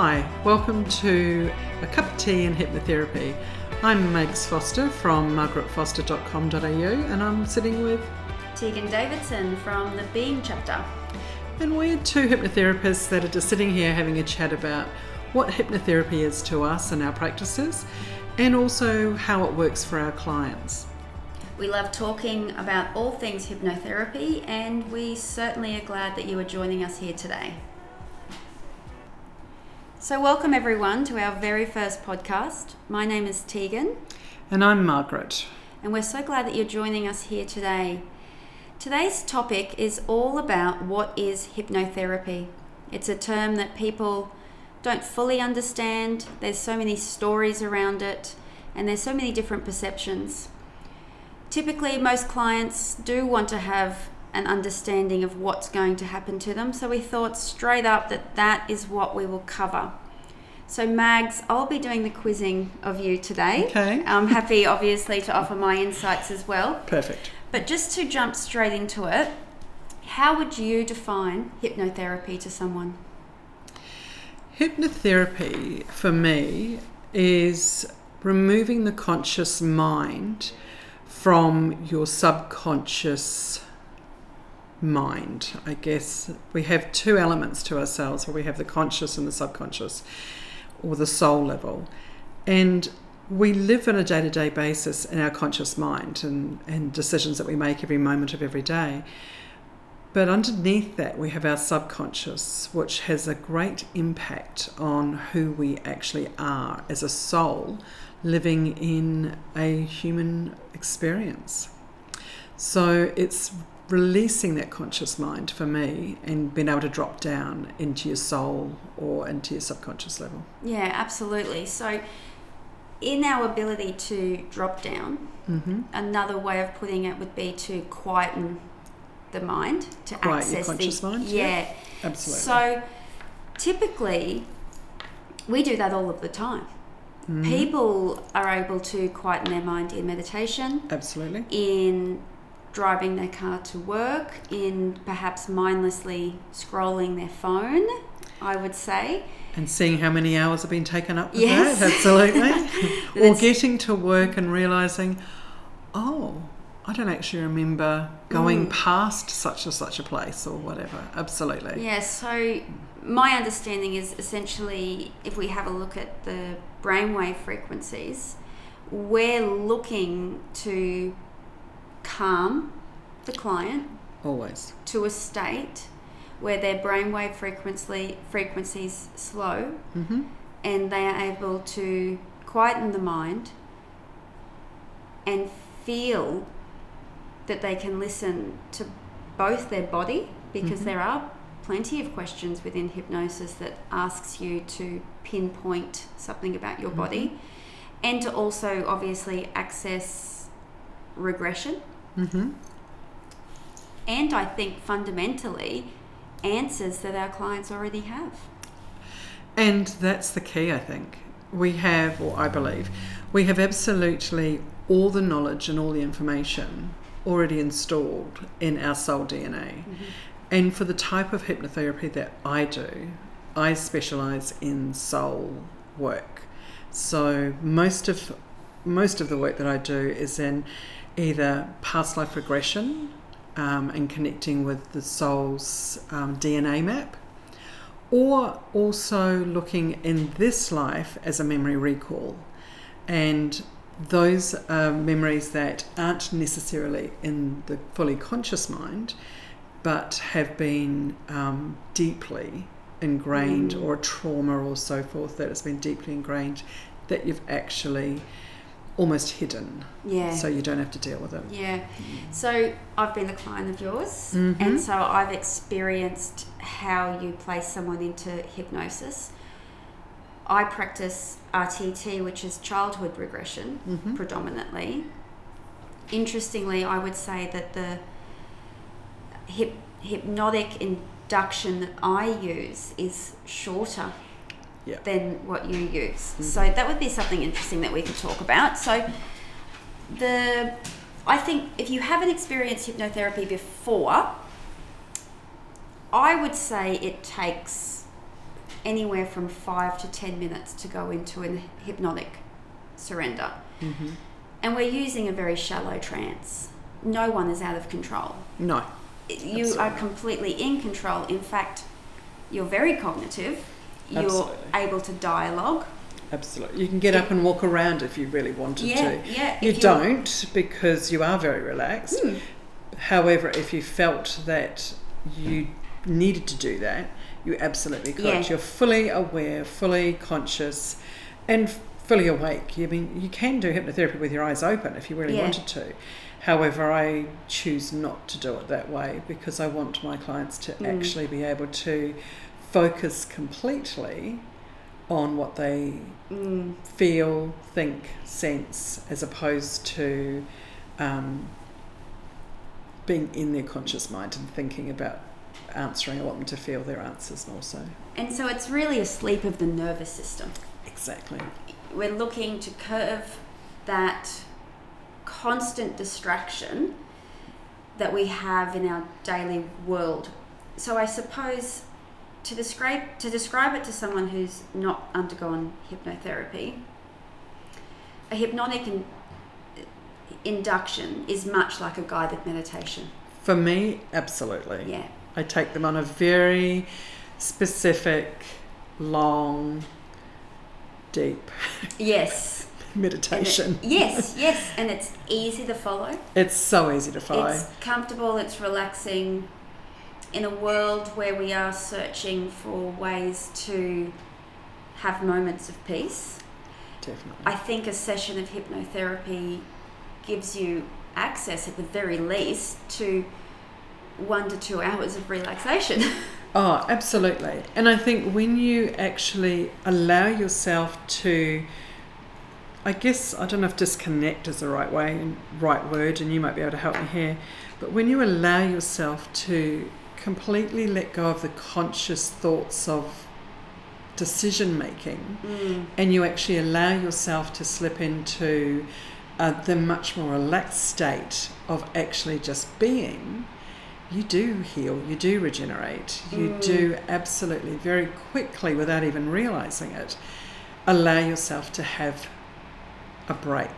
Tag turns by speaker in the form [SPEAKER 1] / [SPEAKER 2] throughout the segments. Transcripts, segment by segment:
[SPEAKER 1] Hi, welcome to A Cup of Tea and Hypnotherapy. I'm Mags Foster from margaretfoster.com.au and I'm sitting with
[SPEAKER 2] Teagan Davidson from the Being chapter.
[SPEAKER 1] And we're two hypnotherapists that are just sitting here having a chat about what hypnotherapy is to us and our practices and also how it works for our clients.
[SPEAKER 2] We love talking about all things hypnotherapy and we certainly are glad that you are joining us here today. So, welcome everyone to our very first podcast. My name is Teagan.
[SPEAKER 1] And I'm Margaret.
[SPEAKER 2] And we're so glad that you're joining us here today. Today's topic is all about what is hypnotherapy. It's a term that people don't fully understand. There's so many stories around it, and there's so many different perceptions. Typically, most clients do want to have an understanding of what's going to happen to them. So we thought straight up that that is what we will cover. So Mags, I'll be doing the quizzing of you today.
[SPEAKER 1] Okay.
[SPEAKER 2] I'm happy, obviously, to offer my insights as well.
[SPEAKER 1] Perfect.
[SPEAKER 2] But just to jump straight into it, how would you define hypnotherapy to someone?
[SPEAKER 1] Hypnotherapy for me is removing the conscious mind from your subconscious mind. I guess we have two elements to ourselves where we have the conscious and the subconscious, or the soul level. And we live on a day to day basis in our conscious mind and, and decisions that we make every moment of every day. But underneath that, we have our subconscious, which has a great impact on who we actually are as a soul living in a human experience. So it's releasing that conscious mind for me and being able to drop down into your soul or into your subconscious level.
[SPEAKER 2] Yeah, absolutely. So, in our ability to drop down,
[SPEAKER 1] Mm-hmm.
[SPEAKER 2] another way of putting it would be to quieten the mind to
[SPEAKER 1] Quiet your conscious
[SPEAKER 2] the
[SPEAKER 1] mind,
[SPEAKER 2] yeah.
[SPEAKER 1] yeah. Absolutely.
[SPEAKER 2] So, typically, we do that all of the time.
[SPEAKER 1] Mhm.
[SPEAKER 2] People are able to quieten their mind in meditation,
[SPEAKER 1] Absolutely.
[SPEAKER 2] in driving their car to work, in perhaps mindlessly scrolling their phone, I would say.
[SPEAKER 1] And seeing how many hours have been taken up with
[SPEAKER 2] Yes.
[SPEAKER 1] that, absolutely. or getting to work and realizing, oh, I don't actually remember going
[SPEAKER 2] Mm.
[SPEAKER 1] past such and such a place or whatever. Absolutely.
[SPEAKER 2] Yeah, so my understanding is essentially if we have a look at the brainwave frequencies, we're looking to calm the client
[SPEAKER 1] Always.
[SPEAKER 2] to a state where their brainwave frequency frequencies slow
[SPEAKER 1] Mm-hmm.
[SPEAKER 2] and they are able to quieten the mind and feel that they can listen to both their body because
[SPEAKER 1] Mhm.
[SPEAKER 2] there are plenty of questions within hypnosis that asks you to pinpoint something about your body and to also obviously access regression
[SPEAKER 1] Mm-hmm.
[SPEAKER 2] and I think fundamentally answers that our clients already have.
[SPEAKER 1] And that's the key, I think. We have, or I believe, we have absolutely all the knowledge and all the information already installed in our soul DNA. And for the type of hypnotherapy that I do, I specialize in soul work. So most of most of the work that I do is in either past life regression um, and connecting with the soul's um, DNA map, or also looking in this life as a memory recall. And those are memories that aren't necessarily in the fully conscious mind, but have been um, deeply ingrained,
[SPEAKER 2] Mm.
[SPEAKER 1] or trauma or so forth that has been deeply ingrained that you've actually almost hidden.
[SPEAKER 2] Yeah.
[SPEAKER 1] So you don't have to deal with it.
[SPEAKER 2] Yeah. So I've been a client of yours,
[SPEAKER 1] Mhm.
[SPEAKER 2] and so I've experienced how you place someone into hypnosis. I practice RTT, which is childhood regression,
[SPEAKER 1] Mhm.
[SPEAKER 2] predominantly. Interestingly, I would say that the hip, hypnotic induction that I use is shorter
[SPEAKER 1] Yeah.
[SPEAKER 2] than what you use.
[SPEAKER 1] Mhm.
[SPEAKER 2] So that would be something interesting that we could talk about. So the I think if you haven't experienced hypnotherapy before, I would say it takes anywhere from five to ten minutes to go into a hypnotic surrender.
[SPEAKER 1] Mm-hmm.
[SPEAKER 2] And we're using a very shallow trance. No one is out of control.
[SPEAKER 1] No.
[SPEAKER 2] You
[SPEAKER 1] Absolutely.
[SPEAKER 2] are completely in control. In fact, you're very cognitive. You're
[SPEAKER 1] Absolutely.
[SPEAKER 2] able to dialogue.
[SPEAKER 1] Absolutely. You can get up and walk around if you really wanted
[SPEAKER 2] Yeah,
[SPEAKER 1] to.
[SPEAKER 2] yeah.
[SPEAKER 1] You don't because you are very relaxed.
[SPEAKER 2] Hmm.
[SPEAKER 1] However, if you felt that you needed to do that, you absolutely could.
[SPEAKER 2] Yeah.
[SPEAKER 1] You're fully aware, fully conscious, and fully awake. I mean, you can do hypnotherapy with your eyes open if you really
[SPEAKER 2] Yeah.
[SPEAKER 1] wanted to. However, I choose not to do it that way because I want my clients to
[SPEAKER 2] Mm.
[SPEAKER 1] actually be able to focus completely on what they
[SPEAKER 2] Mm.
[SPEAKER 1] feel, think, sense, as opposed to um, being in their conscious mind and thinking about answering. I want them to feel their answers also.
[SPEAKER 2] And so it's really a sleep of the nervous system.
[SPEAKER 1] Exactly.
[SPEAKER 2] We're looking to curve that constant distraction that we have in our daily world. So I suppose to describe to describe it to someone who's not undergone hypnotherapy, a hypnotic in, induction is much like a guided meditation.
[SPEAKER 1] For me, absolutely.
[SPEAKER 2] Yeah.
[SPEAKER 1] I take them on a very specific, long, deep
[SPEAKER 2] Yes. And it-
[SPEAKER 1] meditation.
[SPEAKER 2] yes, yes, and it's easy to follow.
[SPEAKER 1] It's so easy to follow.
[SPEAKER 2] It's comfortable, it's relaxing. In a world where we are searching for ways to have moments of peace,
[SPEAKER 1] Definitely.
[SPEAKER 2] I think a session of hypnotherapy gives you access, at the very least, to one to two hours of relaxation.
[SPEAKER 1] Oh, absolutely. And I think when you actually allow yourself to, I guess, I don't know if disconnect is the right way and right word, and you might be able to help me here, but when you allow yourself to completely let go of the conscious thoughts of decision making
[SPEAKER 2] Mm.
[SPEAKER 1] and you actually allow yourself to slip into uh, the much more relaxed state of actually just being, you do heal, you do regenerate, you
[SPEAKER 2] Mm.
[SPEAKER 1] do absolutely very quickly, without even realizing it, allow yourself to have a break,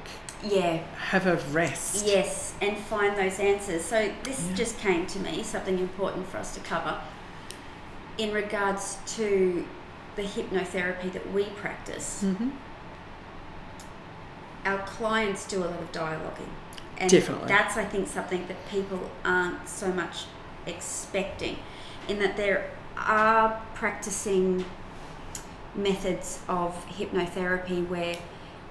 [SPEAKER 2] Yeah,
[SPEAKER 1] have a rest.
[SPEAKER 2] yes, and find those answers. So, this
[SPEAKER 1] Yeah.
[SPEAKER 2] just came to me, something important for us to cover in regards to the hypnotherapy that we practice.
[SPEAKER 1] hmm
[SPEAKER 2] our clients do a lot of dialoguing. And
[SPEAKER 1] Definitely.
[SPEAKER 2] that's, I think, something that people aren't so much expecting, in that there are practicing methods of hypnotherapy where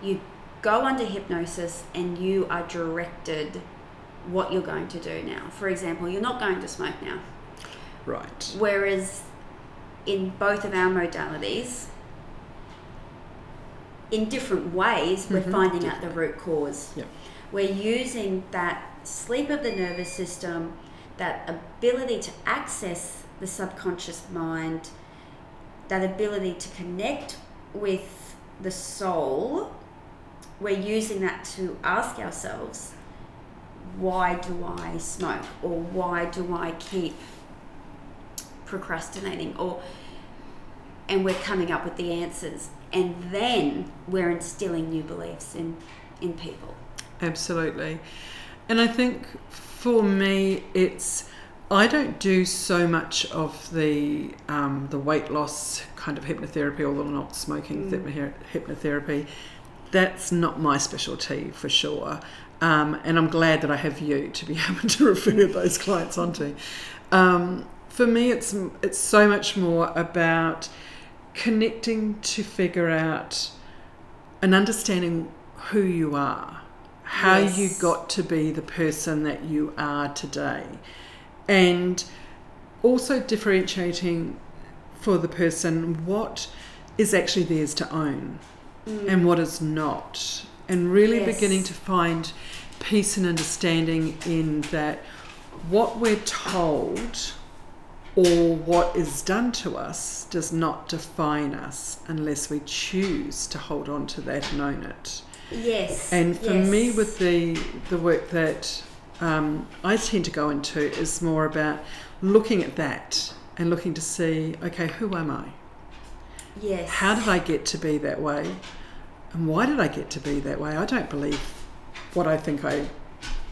[SPEAKER 2] you go under hypnosis and you are directed what you're going to do now. For example, you're not going to smoke now.
[SPEAKER 1] Right.
[SPEAKER 2] Whereas in both of our modalities, in different ways, we're
[SPEAKER 1] Mhm,
[SPEAKER 2] finding out the root cause.
[SPEAKER 1] Yep.
[SPEAKER 2] We're using that sleep of the nervous system, that ability to access the subconscious mind, that ability to connect with the soul. We're using that to ask ourselves, why do I smoke? Or why do I keep procrastinating? Or and we're coming up with the answers. And then we're instilling new beliefs in, in people.
[SPEAKER 1] Absolutely. And I think for me, it's I don't do so much of the um, the weight loss kind of hypnotherapy, or the not smoking
[SPEAKER 2] Mm.
[SPEAKER 1] hypnotherapy. That's not my specialty for sure. Um, and I'm glad that I have you to be able to refer those clients onto. Um, for me, it's it's so much more about connecting to figure out and understanding who you are, how you got to be the person that you are today, and also differentiating for the person what is actually theirs to own and what is not, and really
[SPEAKER 2] Yes.
[SPEAKER 1] beginning to find peace and understanding in that what we're told or what is done to us does not define us unless we choose to hold on to that and own it.
[SPEAKER 2] Yes.
[SPEAKER 1] And for me, with the the work that um, I tend to go into is more about looking at that and looking to see, okay, who am I?
[SPEAKER 2] Yes.
[SPEAKER 1] How did I get to be that way? And why did I get to be that way? I don't believe what I think I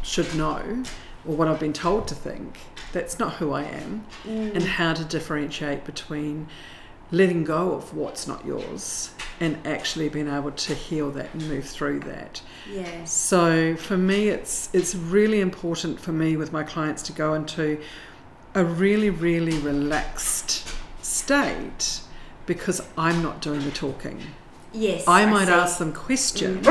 [SPEAKER 1] should know or what I've been told to think. That's not who I am.
[SPEAKER 2] Mm.
[SPEAKER 1] And how to differentiate between letting go of what's not yours and actually being able to heal that and move through that.
[SPEAKER 2] Yes.
[SPEAKER 1] So for me, it's it's really important for me with my clients to go into a really really relaxed state because I'm not doing the talking.
[SPEAKER 2] Yes.
[SPEAKER 1] I might.
[SPEAKER 2] Mm.
[SPEAKER 1] ask them questions.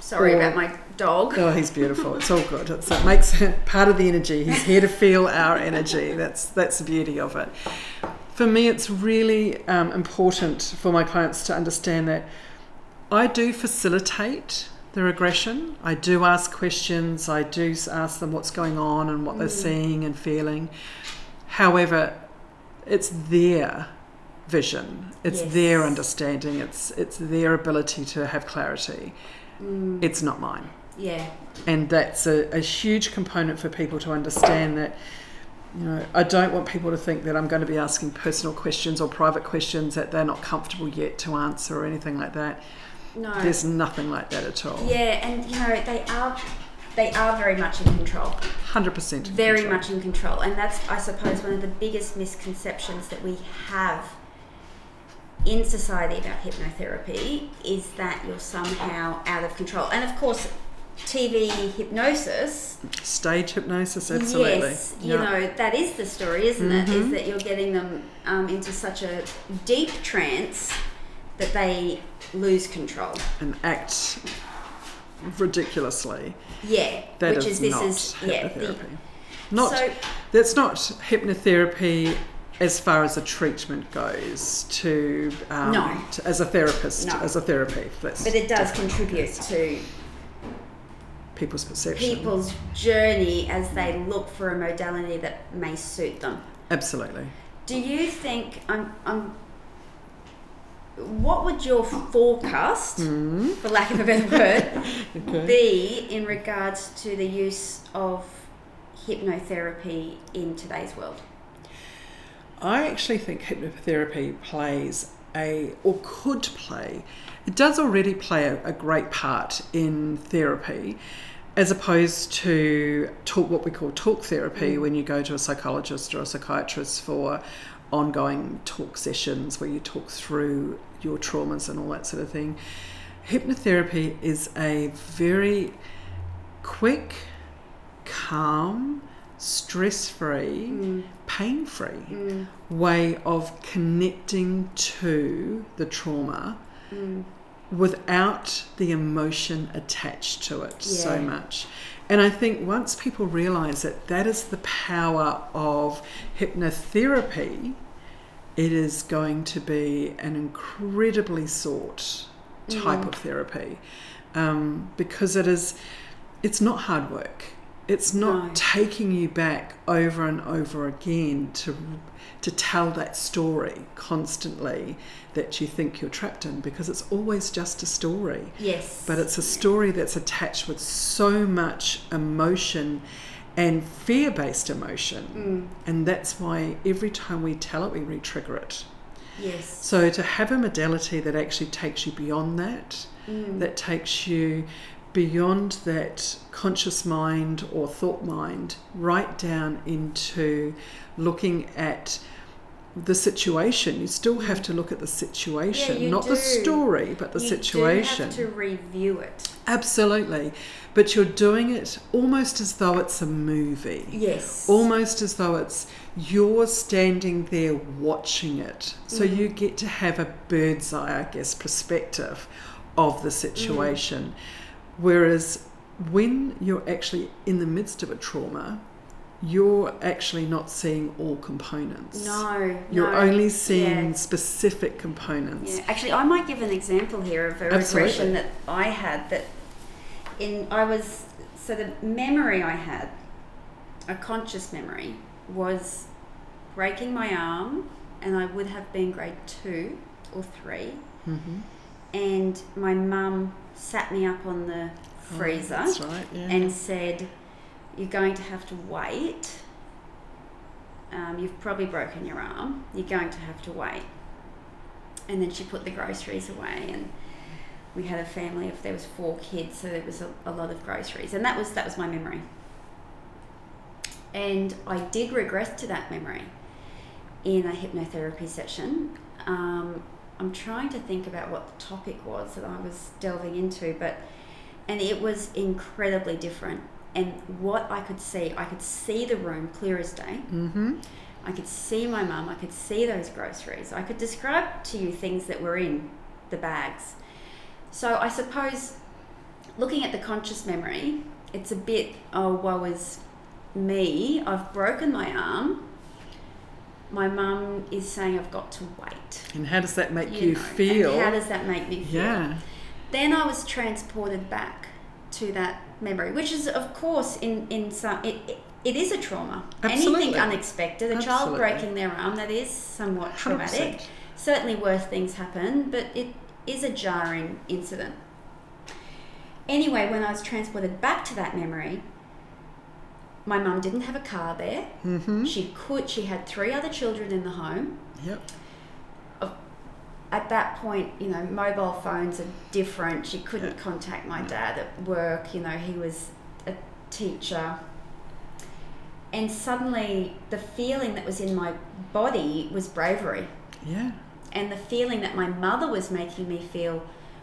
[SPEAKER 2] Sorry
[SPEAKER 1] or-
[SPEAKER 2] about my dog.
[SPEAKER 1] Oh, he's beautiful. It's all good. It's, it makes it part of the energy. He's here to feel our energy. That's that's the beauty of it. For me, it's really um, important for my clients to understand that I do facilitate the regression. I do ask questions. I do ask them what's going on and what they're seeing and feeling. However, it's their vision. It's their understanding. It's it's their ability to have clarity.
[SPEAKER 2] Mm.
[SPEAKER 1] It's not mine
[SPEAKER 2] Yeah.
[SPEAKER 1] and that's a, a huge component for people to understand that you know i don't want people to think that i'm going to be asking personal questions or private questions that they're not comfortable yet to answer or anything like that
[SPEAKER 2] No.
[SPEAKER 1] there's nothing like that at all
[SPEAKER 2] Yeah, and you know they are they are very much in control.
[SPEAKER 1] 100% in
[SPEAKER 2] Very
[SPEAKER 1] control.
[SPEAKER 2] much in control, and that's I suppose one of the biggest misconceptions that we have in society about hypnotherapy is that you're somehow out of control. And of course, TV hypnosis
[SPEAKER 1] stage hypnosis absolutely
[SPEAKER 2] Yes, you
[SPEAKER 1] Yeah.
[SPEAKER 2] know that is the story, isn't it? Is
[SPEAKER 1] Mhm.
[SPEAKER 2] that you're getting them um, into such a deep trance that they lose control.
[SPEAKER 1] and act ridiculously
[SPEAKER 2] Yeah,
[SPEAKER 1] That
[SPEAKER 2] which
[SPEAKER 1] is
[SPEAKER 2] is this is yeah. The,
[SPEAKER 1] hypnotherapy not
[SPEAKER 2] so
[SPEAKER 1] that's not hypnotherapy as far as a treatment goes to, um,
[SPEAKER 2] No.
[SPEAKER 1] to- as a therapist
[SPEAKER 2] No.
[SPEAKER 1] as a therapy that's
[SPEAKER 2] but it does contribute to
[SPEAKER 1] people's perception
[SPEAKER 2] people's journey as they look for a modality that may suit them.
[SPEAKER 1] absolutely
[SPEAKER 2] Do you think I'm? I'm what would your forecast,
[SPEAKER 1] mm.
[SPEAKER 2] for lack of a better word,
[SPEAKER 1] okay.
[SPEAKER 2] be in regards to the use of hypnotherapy in today's world?
[SPEAKER 1] I actually think hypnotherapy plays a, or could play, it does already play a, a great part in therapy, as opposed to talk what we call talk therapy mm. when you go to a psychologist or a psychiatrist for ongoing talk sessions where you talk through your traumas and all that sort of thing. Hypnotherapy is a very quick, calm, stress free, pain free
[SPEAKER 2] Mm,
[SPEAKER 1] way of connecting to the trauma
[SPEAKER 2] mm,
[SPEAKER 1] without the emotion attached to it so much. And I think once people realize that that is the power of hypnotherapy, it is going to be an incredibly sought type
[SPEAKER 2] Mm.
[SPEAKER 1] of therapy um, because it is it's not hard work it's not
[SPEAKER 2] No.
[SPEAKER 1] taking you back over and over again to to tell that story constantly that you think you're trapped in because it's always just a story
[SPEAKER 2] Yes.
[SPEAKER 1] but it's a story that's attached with so much emotion and fear based emotion
[SPEAKER 2] Mm,
[SPEAKER 1] and that's why every time we tell it we re-trigger it
[SPEAKER 2] yes.
[SPEAKER 1] so to have a modality that actually takes you beyond that,
[SPEAKER 2] Mm,
[SPEAKER 1] that takes you beyond that conscious mind or thought mind, right down into looking at the situation. You still have to look at the situation,
[SPEAKER 2] you
[SPEAKER 1] not the story, but the
[SPEAKER 2] you
[SPEAKER 1] situation.
[SPEAKER 2] do have to review it.
[SPEAKER 1] Absolutely. But you're doing it almost as though it's a movie
[SPEAKER 2] Yes.
[SPEAKER 1] almost as though it's you're standing there watching it. So
[SPEAKER 2] Mm.
[SPEAKER 1] you get to have a bird's eye, I guess, perspective of the situation. Whereas when you're actually in the midst of a trauma, you're actually not seeing all components.
[SPEAKER 2] no.
[SPEAKER 1] You're
[SPEAKER 2] no.
[SPEAKER 1] only seeing
[SPEAKER 2] Yeah.
[SPEAKER 1] specific components.
[SPEAKER 2] Yeah, actually, I might give an example here of a
[SPEAKER 1] Absolutely.
[SPEAKER 2] regression that I had. That in I was so the memory I had, a conscious memory, was breaking my arm, and I would have been grade two or three,
[SPEAKER 1] hmm
[SPEAKER 2] and my mum sat me up on the freezer
[SPEAKER 1] Oh, right. Yeah.
[SPEAKER 2] and said, "You're going to have to wait. Um, you've probably broken your arm. You're going to have to wait." and then she put the groceries away and we had a family of there was four kids so there was a, a lot of groceries and that was that was my memory and i did regress to that memory in a hypnotherapy session um, i'm trying to think about what the topic was that i was delving into but and it was incredibly different and what i could see i could see the room clear as day
[SPEAKER 1] Mm-hmm.
[SPEAKER 2] I could see my mum, I could see those groceries. I could describe to you things that were in the bags. So I suppose looking at the conscious memory, it's a bit, oh, woe is me. I've broken my arm. My mum is saying I've got to wait.
[SPEAKER 1] And how does that make you,
[SPEAKER 2] know,
[SPEAKER 1] feel?
[SPEAKER 2] How does that make me feel?
[SPEAKER 1] yeah.
[SPEAKER 2] Then I was transported back to that memory, which is, of course, in, in some, it, it, it is a trauma.
[SPEAKER 1] Absolutely.
[SPEAKER 2] Anything unexpected, a child breaking their arm, that is somewhat traumatic.
[SPEAKER 1] 100%.
[SPEAKER 2] Certainly worse things happen, but it is a jarring incident. Anyway, when I was transported back to that memory, my mum didn't have a car there.
[SPEAKER 1] Mm-hmm.
[SPEAKER 2] She could, she had three other children in the home
[SPEAKER 1] Yep.
[SPEAKER 2] at that point, you know, mobile phones are different. She couldn't
[SPEAKER 1] Yeah.
[SPEAKER 2] contact my dad at work. You know, he was a teacher. And suddenly, the feeling that was in my body was bravery.
[SPEAKER 1] Yeah.
[SPEAKER 2] And the feeling that my mother was making me feel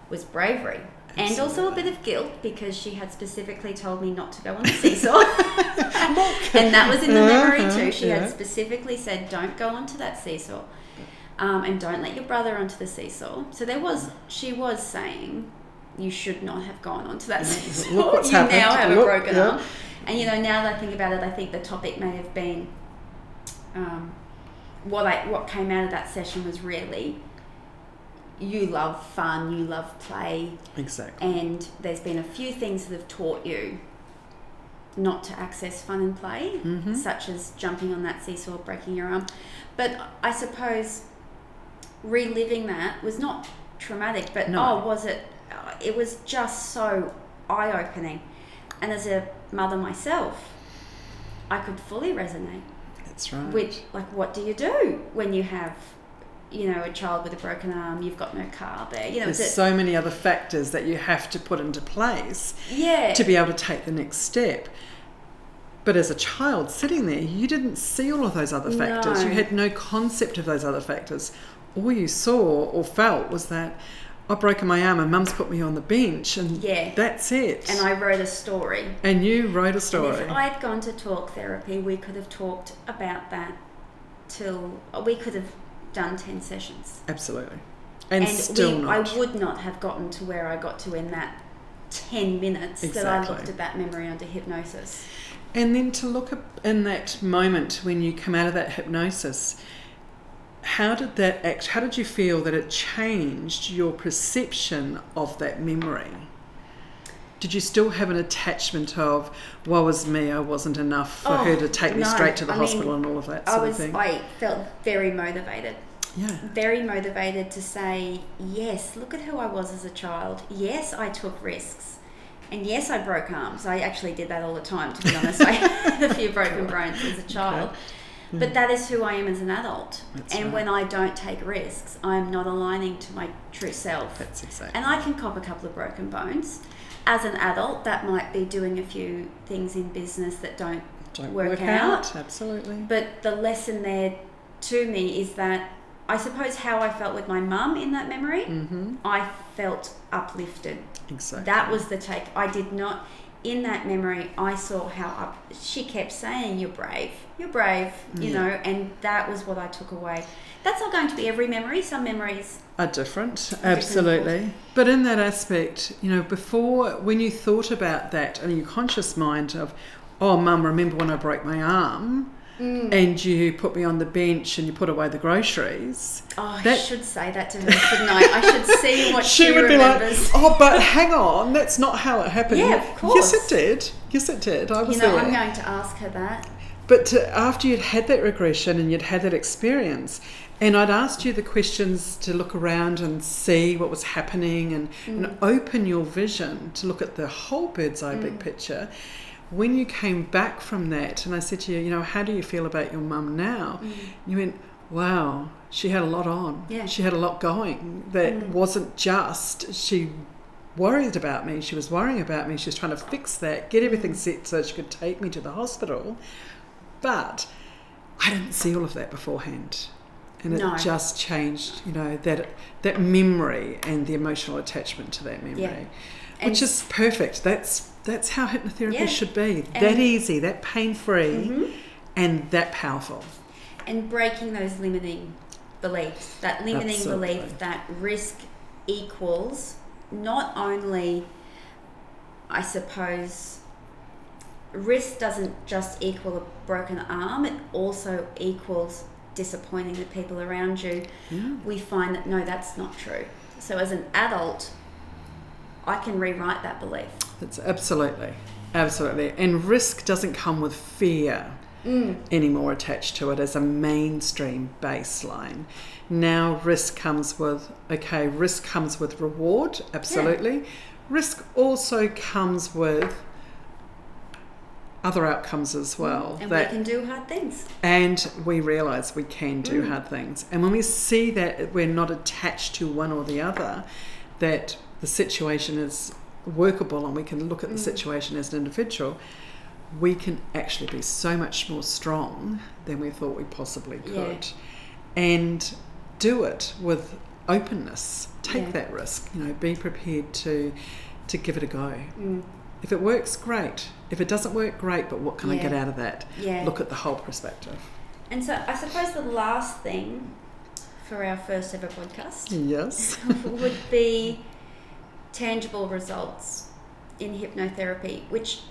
[SPEAKER 2] was bravery. And also a bit of guilt because she had specifically told me not to go on the seesaw. and that was in the memory
[SPEAKER 1] Uh-huh,
[SPEAKER 2] too. She
[SPEAKER 1] yeah.
[SPEAKER 2] had specifically said, don't go onto that seesaw. Um, and don't let your brother onto the seesaw. So there was, she was saying, you should not have gone onto that seesaw.
[SPEAKER 1] Look what's
[SPEAKER 2] you
[SPEAKER 1] happened.
[SPEAKER 2] now have a broken
[SPEAKER 1] yeah.
[SPEAKER 2] arm. And you know, now that I think about it, I think the topic may have been um, what I what came out of that session was really you love fun, you love play,
[SPEAKER 1] Exactly.
[SPEAKER 2] and there's been a few things that have taught you not to access fun and play,
[SPEAKER 1] Mhm.
[SPEAKER 2] such as jumping on that seesaw, breaking your arm. But I suppose reliving that was not traumatic, but
[SPEAKER 1] No.
[SPEAKER 2] oh, was it? It was just so eye opening. And as a mother myself, I could fully resonate
[SPEAKER 1] That's right.
[SPEAKER 2] Which, like what do you do when you have you know a child with a broken arm you've got no car there you know
[SPEAKER 1] There's so many other factors that you have to put into place
[SPEAKER 2] yeah
[SPEAKER 1] to be able to take the next step. But as a child sitting there, you didn't see all of those other factors. You had no concept of those other factors. All you saw or felt was that I've broken my arm and mum's put me on the bench and
[SPEAKER 2] Yeah.
[SPEAKER 1] that's it.
[SPEAKER 2] and I wrote a story
[SPEAKER 1] And you wrote a
[SPEAKER 2] And
[SPEAKER 1] story.
[SPEAKER 2] if I'd gone to talk therapy, we could have talked about that till we could have done ten sessions,
[SPEAKER 1] Absolutely. And, still
[SPEAKER 2] we,
[SPEAKER 1] not.
[SPEAKER 2] I would not have gotten to where I got to in that ten minutes that I looked at that memory under hypnosis.
[SPEAKER 1] And then to look at in that moment when you come out of that hypnosis, how did that act? How did you feel that it changed your perception of that memory? Did you still have an attachment of "woe was me, I wasn't enough" for her
[SPEAKER 2] Oh,
[SPEAKER 1] to take me
[SPEAKER 2] no.
[SPEAKER 1] straight to the
[SPEAKER 2] I mean,
[SPEAKER 1] hospital and all of that
[SPEAKER 2] I
[SPEAKER 1] sort
[SPEAKER 2] was
[SPEAKER 1] of thing?
[SPEAKER 2] I felt very motivated.
[SPEAKER 1] yeah,
[SPEAKER 2] very motivated to say, yes, look at who I was as a child. Yes, I took risks. And yes, I broke arms. I actually did that all the time, to be honest. I had a few broken bones as a child. Hmm. But that is who I am as an adult.
[SPEAKER 1] That's
[SPEAKER 2] and
[SPEAKER 1] right.
[SPEAKER 2] when I don't take risks, I'm not aligning to my true self.
[SPEAKER 1] that's exactly.
[SPEAKER 2] And I can cop a couple of broken bones. As an adult, that might be doing a few things in business that don't
[SPEAKER 1] Don't
[SPEAKER 2] work
[SPEAKER 1] work,
[SPEAKER 2] out.
[SPEAKER 1] out. Absolutely.
[SPEAKER 2] but the lesson there to me is that I suppose how I felt with my mum in that memory,
[SPEAKER 1] Mm-hmm.
[SPEAKER 2] I felt uplifted.
[SPEAKER 1] Exactly.
[SPEAKER 2] That was the take. I did not, in that memory, I saw how up, she kept saying, You're brave, you're brave, you
[SPEAKER 1] Yeah.
[SPEAKER 2] know, and that was what I took away. That's not going to be every memory. Some memories,
[SPEAKER 1] are different,
[SPEAKER 2] different
[SPEAKER 1] absolutely. But in that aspect, you know, before when you thought about that in your conscious mind of, oh, mum, remember when I broke my arm
[SPEAKER 2] Mm.
[SPEAKER 1] and you put me on the bench and you put away the groceries?
[SPEAKER 2] oh, I should say that to her, shouldn't I? I should see what she,
[SPEAKER 1] she would
[SPEAKER 2] remembers.
[SPEAKER 1] be like, oh, but hang on, that's not how it happened.
[SPEAKER 2] Yeah, of course.
[SPEAKER 1] Yes, it did. Yes, it did. I was
[SPEAKER 2] you know,
[SPEAKER 1] there.
[SPEAKER 2] I'm going to ask her that.
[SPEAKER 1] But to, after you'd had that regression and you'd had that experience, and I'd asked you the questions to look around and see what was happening and,
[SPEAKER 2] Mm.
[SPEAKER 1] and open your vision to look at the whole bird's eye
[SPEAKER 2] Mm.
[SPEAKER 1] big picture. When you came back from that, and I said to you, you know, how do you feel about your mum now?
[SPEAKER 2] Mm.
[SPEAKER 1] You went, wow, she had a lot on.
[SPEAKER 2] Yeah.
[SPEAKER 1] She had a lot going that
[SPEAKER 2] Mm.
[SPEAKER 1] wasn't just she worried about me, she was worrying about me, she was trying to fix that, get everything set so she could take me to the hospital. But I didn't see all of that beforehand. And it
[SPEAKER 2] No.
[SPEAKER 1] just changed, you know, that that memory and the emotional attachment to that memory.
[SPEAKER 2] Yeah. And-
[SPEAKER 1] Which is perfect. That's that's how hypnotherapy
[SPEAKER 2] Yeah.
[SPEAKER 1] should be.
[SPEAKER 2] And-
[SPEAKER 1] that easy, that pain free,
[SPEAKER 2] Mhm.
[SPEAKER 1] and that powerful.
[SPEAKER 2] and breaking those limiting beliefs that limiting
[SPEAKER 1] Absolutely.
[SPEAKER 2] belief that risk equals not only i suppose risk doesn't just equal a broken arm it also equals disappointing the people around you
[SPEAKER 1] Yeah.
[SPEAKER 2] we find that no that's not true so as an adult i can rewrite that belief
[SPEAKER 1] It's absolutely, absolutely. And risk doesn't come with fear
[SPEAKER 2] mm.
[SPEAKER 1] anymore attached to it as a mainstream baseline. Now, risk comes with, okay, risk comes with reward, absolutely. Risk also comes with other outcomes as well.
[SPEAKER 2] and
[SPEAKER 1] that
[SPEAKER 2] we can do hard things
[SPEAKER 1] and we realize we can do
[SPEAKER 2] Mm.
[SPEAKER 1] hard things. And when we see that we're not attached to one or the other, that the situation is workable and we can look at the
[SPEAKER 2] Mm.
[SPEAKER 1] situation as an individual, we can actually be so much more strong than we thought we possibly
[SPEAKER 2] Yeah.
[SPEAKER 1] could. And do it with openness. Take
[SPEAKER 2] Yeah.
[SPEAKER 1] that risk. You know, be prepared to to give it a go.
[SPEAKER 2] mm.
[SPEAKER 1] If it works, great. If it doesn't work, great. But what can I get out of that?
[SPEAKER 2] yeah
[SPEAKER 1] Look at the whole perspective.
[SPEAKER 2] And so I suppose the last thing for our first ever podcast
[SPEAKER 1] Yes.
[SPEAKER 2] would be tangible results in hypnotherapy, which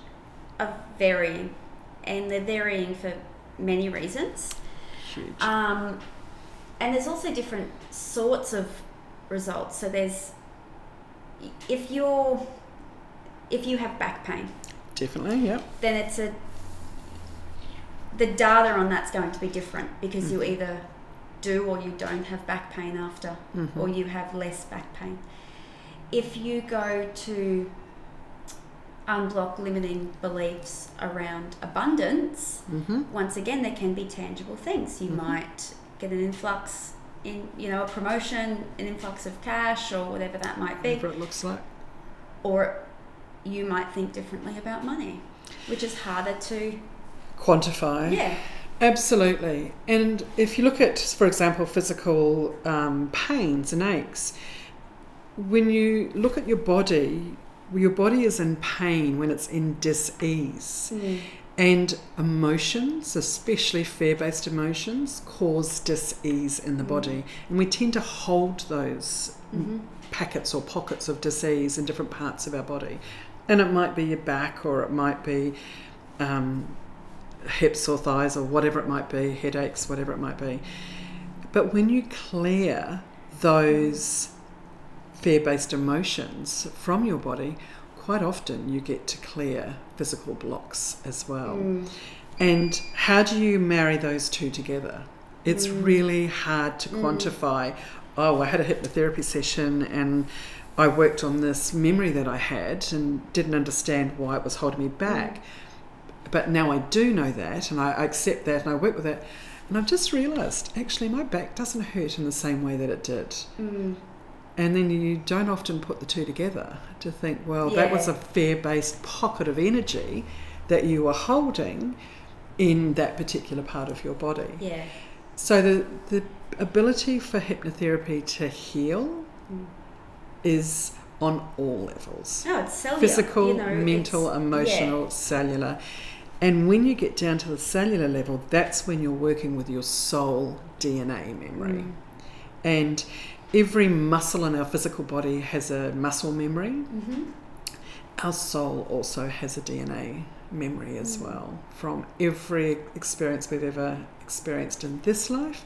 [SPEAKER 2] are varying, and they're varying for many reasons.
[SPEAKER 1] Huge.
[SPEAKER 2] Um, and there's also different sorts of results. So there's if you're if you have back pain,
[SPEAKER 1] Definitely, yep.
[SPEAKER 2] then it's a the data on that's going to be different because you
[SPEAKER 1] Mhm.
[SPEAKER 2] either do or you don't have back pain after
[SPEAKER 1] Mhm.
[SPEAKER 2] or you have less back pain if you go to unblock limiting beliefs around abundance
[SPEAKER 1] Mm-hmm.
[SPEAKER 2] once again there can be tangible things you
[SPEAKER 1] Mhm.
[SPEAKER 2] might get an influx in you know a promotion an influx of cash or whatever that might be
[SPEAKER 1] Whatever it looks like.
[SPEAKER 2] or you might think differently about money which is harder to
[SPEAKER 1] Quantify.
[SPEAKER 2] yeah
[SPEAKER 1] Absolutely. And if you look at, for example, physical um, pains and aches, when you look at your body, your body is in pain when it's in dis-ease. And emotions, especially fear based emotions, cause dis ease in the
[SPEAKER 2] Mm.
[SPEAKER 1] body. And we tend to hold those
[SPEAKER 2] Mhm.
[SPEAKER 1] packets or pockets of disease in different parts of our body. And it might be your back or it might be um, hips or thighs or whatever it might be, headaches, whatever it might be. But when you clear those fear based emotions from your body, quite often you get to clear physical blocks as well.
[SPEAKER 2] Mm.
[SPEAKER 1] And how do you marry those two together? It's
[SPEAKER 2] Mm.
[SPEAKER 1] really hard to
[SPEAKER 2] Mm.
[SPEAKER 1] quantify. Oh, I had a hypnotherapy session and I worked on this memory that I had and didn't understand why it was holding me back. But now I do know that and I I accept that and I work with it. And I've just realised actually my back doesn't hurt in the same way that it did. And then you don't often put the two together to think, well, that was a fear based pocket of energy that you were holding in that particular part of your body.
[SPEAKER 2] yeah
[SPEAKER 1] So the, the ability for hypnotherapy to heal
[SPEAKER 2] Mm.
[SPEAKER 1] is on all levels
[SPEAKER 2] no it's cellular
[SPEAKER 1] physical,
[SPEAKER 2] you know,
[SPEAKER 1] mental, emotional, cellular. And when you get down to the cellular level, that's when you're working with your soul DNA memory.
[SPEAKER 2] Mm.
[SPEAKER 1] And every muscle in our physical body has a muscle memory.
[SPEAKER 2] Mhm.
[SPEAKER 1] Our soul also has a DNA memory as
[SPEAKER 2] Mm.
[SPEAKER 1] well from every experience we've ever experienced in this life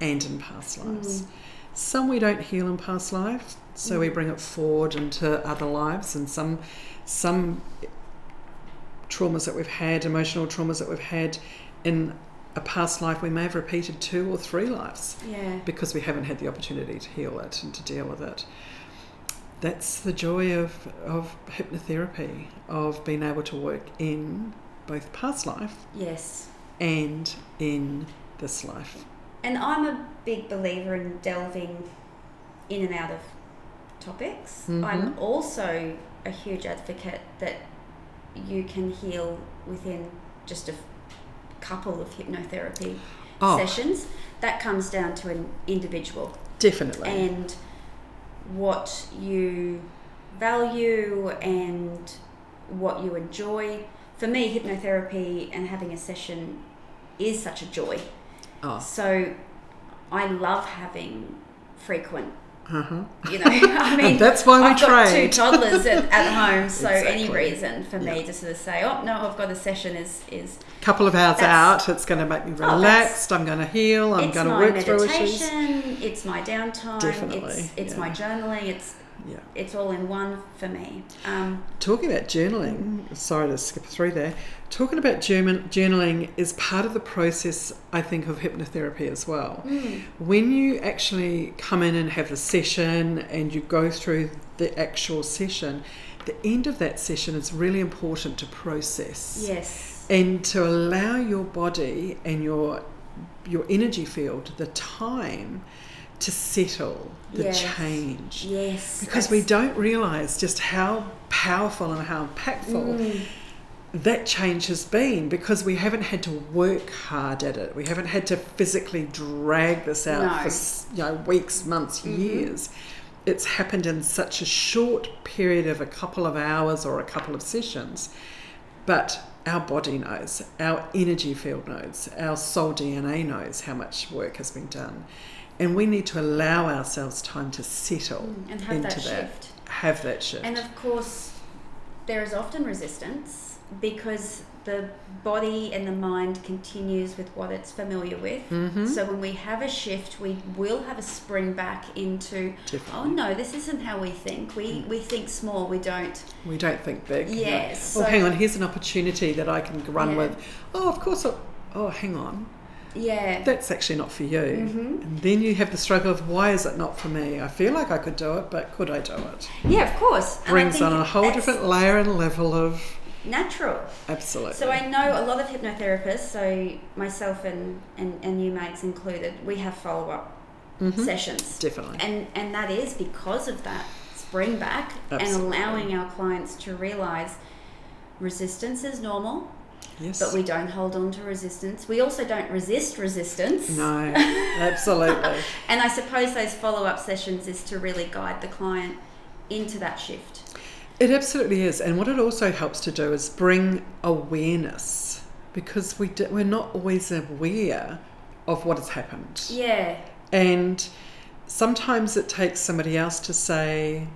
[SPEAKER 1] and in past lives.
[SPEAKER 2] Mm.
[SPEAKER 1] Some we don't heal in past lives, so we
[SPEAKER 2] Mm.
[SPEAKER 1] bring it forward into other lives, and some some traumas that we've had, emotional traumas that we've had in a past life, we may have repeated two or three lives
[SPEAKER 2] yeah
[SPEAKER 1] because we haven't had the opportunity to heal it and to deal with it. That's the joy of, of hypnotherapy, of being able to work in both past life
[SPEAKER 2] yes
[SPEAKER 1] and in this life.
[SPEAKER 2] and I'm a big believer in delving in and out of topics.
[SPEAKER 1] Mhm.
[SPEAKER 2] I'm also a huge advocate that you can heal within just a couple of hypnotherapy
[SPEAKER 1] Oh,
[SPEAKER 2] sessions. That comes down to an individual
[SPEAKER 1] definitely.
[SPEAKER 2] and what you value and what you enjoy. For me, hypnotherapy and having a session is such a joy.
[SPEAKER 1] oh,
[SPEAKER 2] So I love having frequent,
[SPEAKER 1] uh-huh.
[SPEAKER 2] you know, I mean,
[SPEAKER 1] That's why we
[SPEAKER 2] I've got two toddlers at, at home, so any reason for me
[SPEAKER 1] Yeah.
[SPEAKER 2] to sort of say, oh, no, I've got a session is, is a
[SPEAKER 1] couple of hours out, it's going to make me
[SPEAKER 2] Oh,
[SPEAKER 1] relaxed. I'm going to heal. I'm going to work through issues.
[SPEAKER 2] It's my meditation, it's my downtime,
[SPEAKER 1] Definitely,
[SPEAKER 2] it's, it's
[SPEAKER 1] yeah.
[SPEAKER 2] my journaling, it's,
[SPEAKER 1] Yeah.
[SPEAKER 2] it's all in one for me. Um,
[SPEAKER 1] Talking about journaling, sorry to skip through there. Talking about journa- journaling is part of the process, I think, of hypnotherapy as well.
[SPEAKER 2] mm,
[SPEAKER 1] When you actually come in and have a session and you go through the actual session, the end of that session is really important to process
[SPEAKER 2] yes.
[SPEAKER 1] and to allow your body and your your energy field the time to settle the
[SPEAKER 2] Yes.
[SPEAKER 1] change
[SPEAKER 2] Yes.
[SPEAKER 1] because we don't realize just how powerful and how impactful
[SPEAKER 2] Mm,
[SPEAKER 1] that change has been because we haven't had to work hard at it. We haven't had to physically drag this out
[SPEAKER 2] No.
[SPEAKER 1] for you know weeks, months,
[SPEAKER 2] Mhm.
[SPEAKER 1] years. It's happened in such a short period of a couple of hours or a couple of sessions. But our body knows, our energy field knows, our soul DNA knows how much work has been done. And we need to allow ourselves time to settle
[SPEAKER 2] mm, and have
[SPEAKER 1] into
[SPEAKER 2] that
[SPEAKER 1] that.
[SPEAKER 2] shift.
[SPEAKER 1] Have that shift.
[SPEAKER 2] And of course, there is often resistance because the body and the mind continues with what it's familiar with.
[SPEAKER 1] Mhm.
[SPEAKER 2] So when we have a shift, we will have a spring back into, oh no, this isn't how we think. We we think small. We don't.
[SPEAKER 1] We don't think big.
[SPEAKER 2] Yes.
[SPEAKER 1] Well,
[SPEAKER 2] so-
[SPEAKER 1] hang on. Here's an opportunity that I can run
[SPEAKER 2] Yeah.
[SPEAKER 1] with. Oh, of course. I, oh, hang on.
[SPEAKER 2] Yeah.
[SPEAKER 1] That's actually not for you.
[SPEAKER 2] Mhm.
[SPEAKER 1] And then you have the struggle of why is it not for me? I feel like I could do it, but could I do it?
[SPEAKER 2] yeah, of course.
[SPEAKER 1] Brings on a whole different layer and level of
[SPEAKER 2] natural.
[SPEAKER 1] absolutely.
[SPEAKER 2] So I know a lot of hypnotherapists, so myself and, and, and you Mags included, we have follow up
[SPEAKER 1] Mhm.
[SPEAKER 2] sessions.
[SPEAKER 1] Definitely.
[SPEAKER 2] And and that is because of that spring back
[SPEAKER 1] Absolutely.
[SPEAKER 2] and allowing our clients to realize resistance is normal,
[SPEAKER 1] yes.
[SPEAKER 2] but we don't hold on to resistance. We also don't resist resistance.
[SPEAKER 1] no, absolutely.
[SPEAKER 2] And I suppose those follow up sessions is to really guide the client into that shift.
[SPEAKER 1] It absolutely is, and what it also helps to do is bring awareness because we do, we're not always aware of what has happened.
[SPEAKER 2] Yeah.
[SPEAKER 1] And sometimes it takes somebody else to say,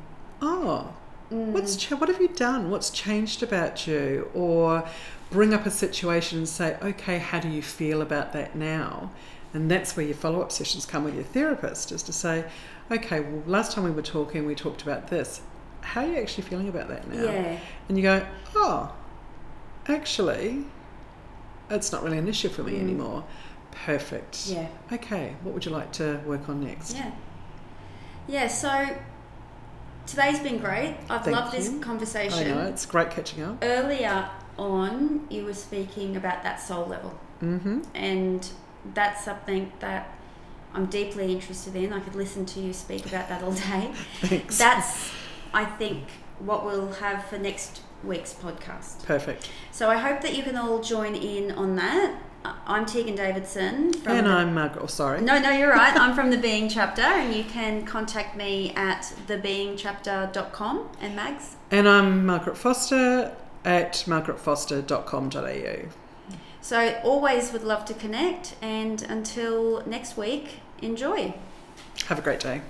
[SPEAKER 1] "Oh,
[SPEAKER 2] Mm.
[SPEAKER 1] what's what have you done? What's changed about you?" Or bring up a situation and say, "Okay, how do you feel about that now?" And that's where your follow-up sessions come with your therapist, is to say, "Okay, well, last time we were talking, we talked about this. How are you actually feeling about that now?"
[SPEAKER 2] Yeah.
[SPEAKER 1] And you go, "Oh, actually, it's not really an issue for me
[SPEAKER 2] Mm.
[SPEAKER 1] anymore." Perfect.
[SPEAKER 2] Yeah.
[SPEAKER 1] Okay, what would you like to work on next?
[SPEAKER 2] Yeah. Yeah, so today's been great. I've
[SPEAKER 1] Thank
[SPEAKER 2] loved this
[SPEAKER 1] you. I
[SPEAKER 2] conversation.
[SPEAKER 1] know, it's great catching up.
[SPEAKER 2] Earlier on, you were speaking about that soul level,
[SPEAKER 1] Mm-hmm.
[SPEAKER 2] and that's something that I'm deeply interested in. I could listen to you speak about that all day.
[SPEAKER 1] Thanks.
[SPEAKER 2] That's, I think, what we'll have for next week's podcast.
[SPEAKER 1] Perfect.
[SPEAKER 2] So I hope that you can all join in on that. I'm Teagan Davidson from
[SPEAKER 1] and
[SPEAKER 2] the
[SPEAKER 1] I'm Margaret. Oh, sorry.
[SPEAKER 2] No, no, you're right. I'm from the Being Chapter, and you can contact me at thebeingchapter.com and Mags.
[SPEAKER 1] And I'm Margaret Foster at margaretfoster.com.au.
[SPEAKER 2] So, always would love to connect, and until next week, enjoy.
[SPEAKER 1] Have a great day.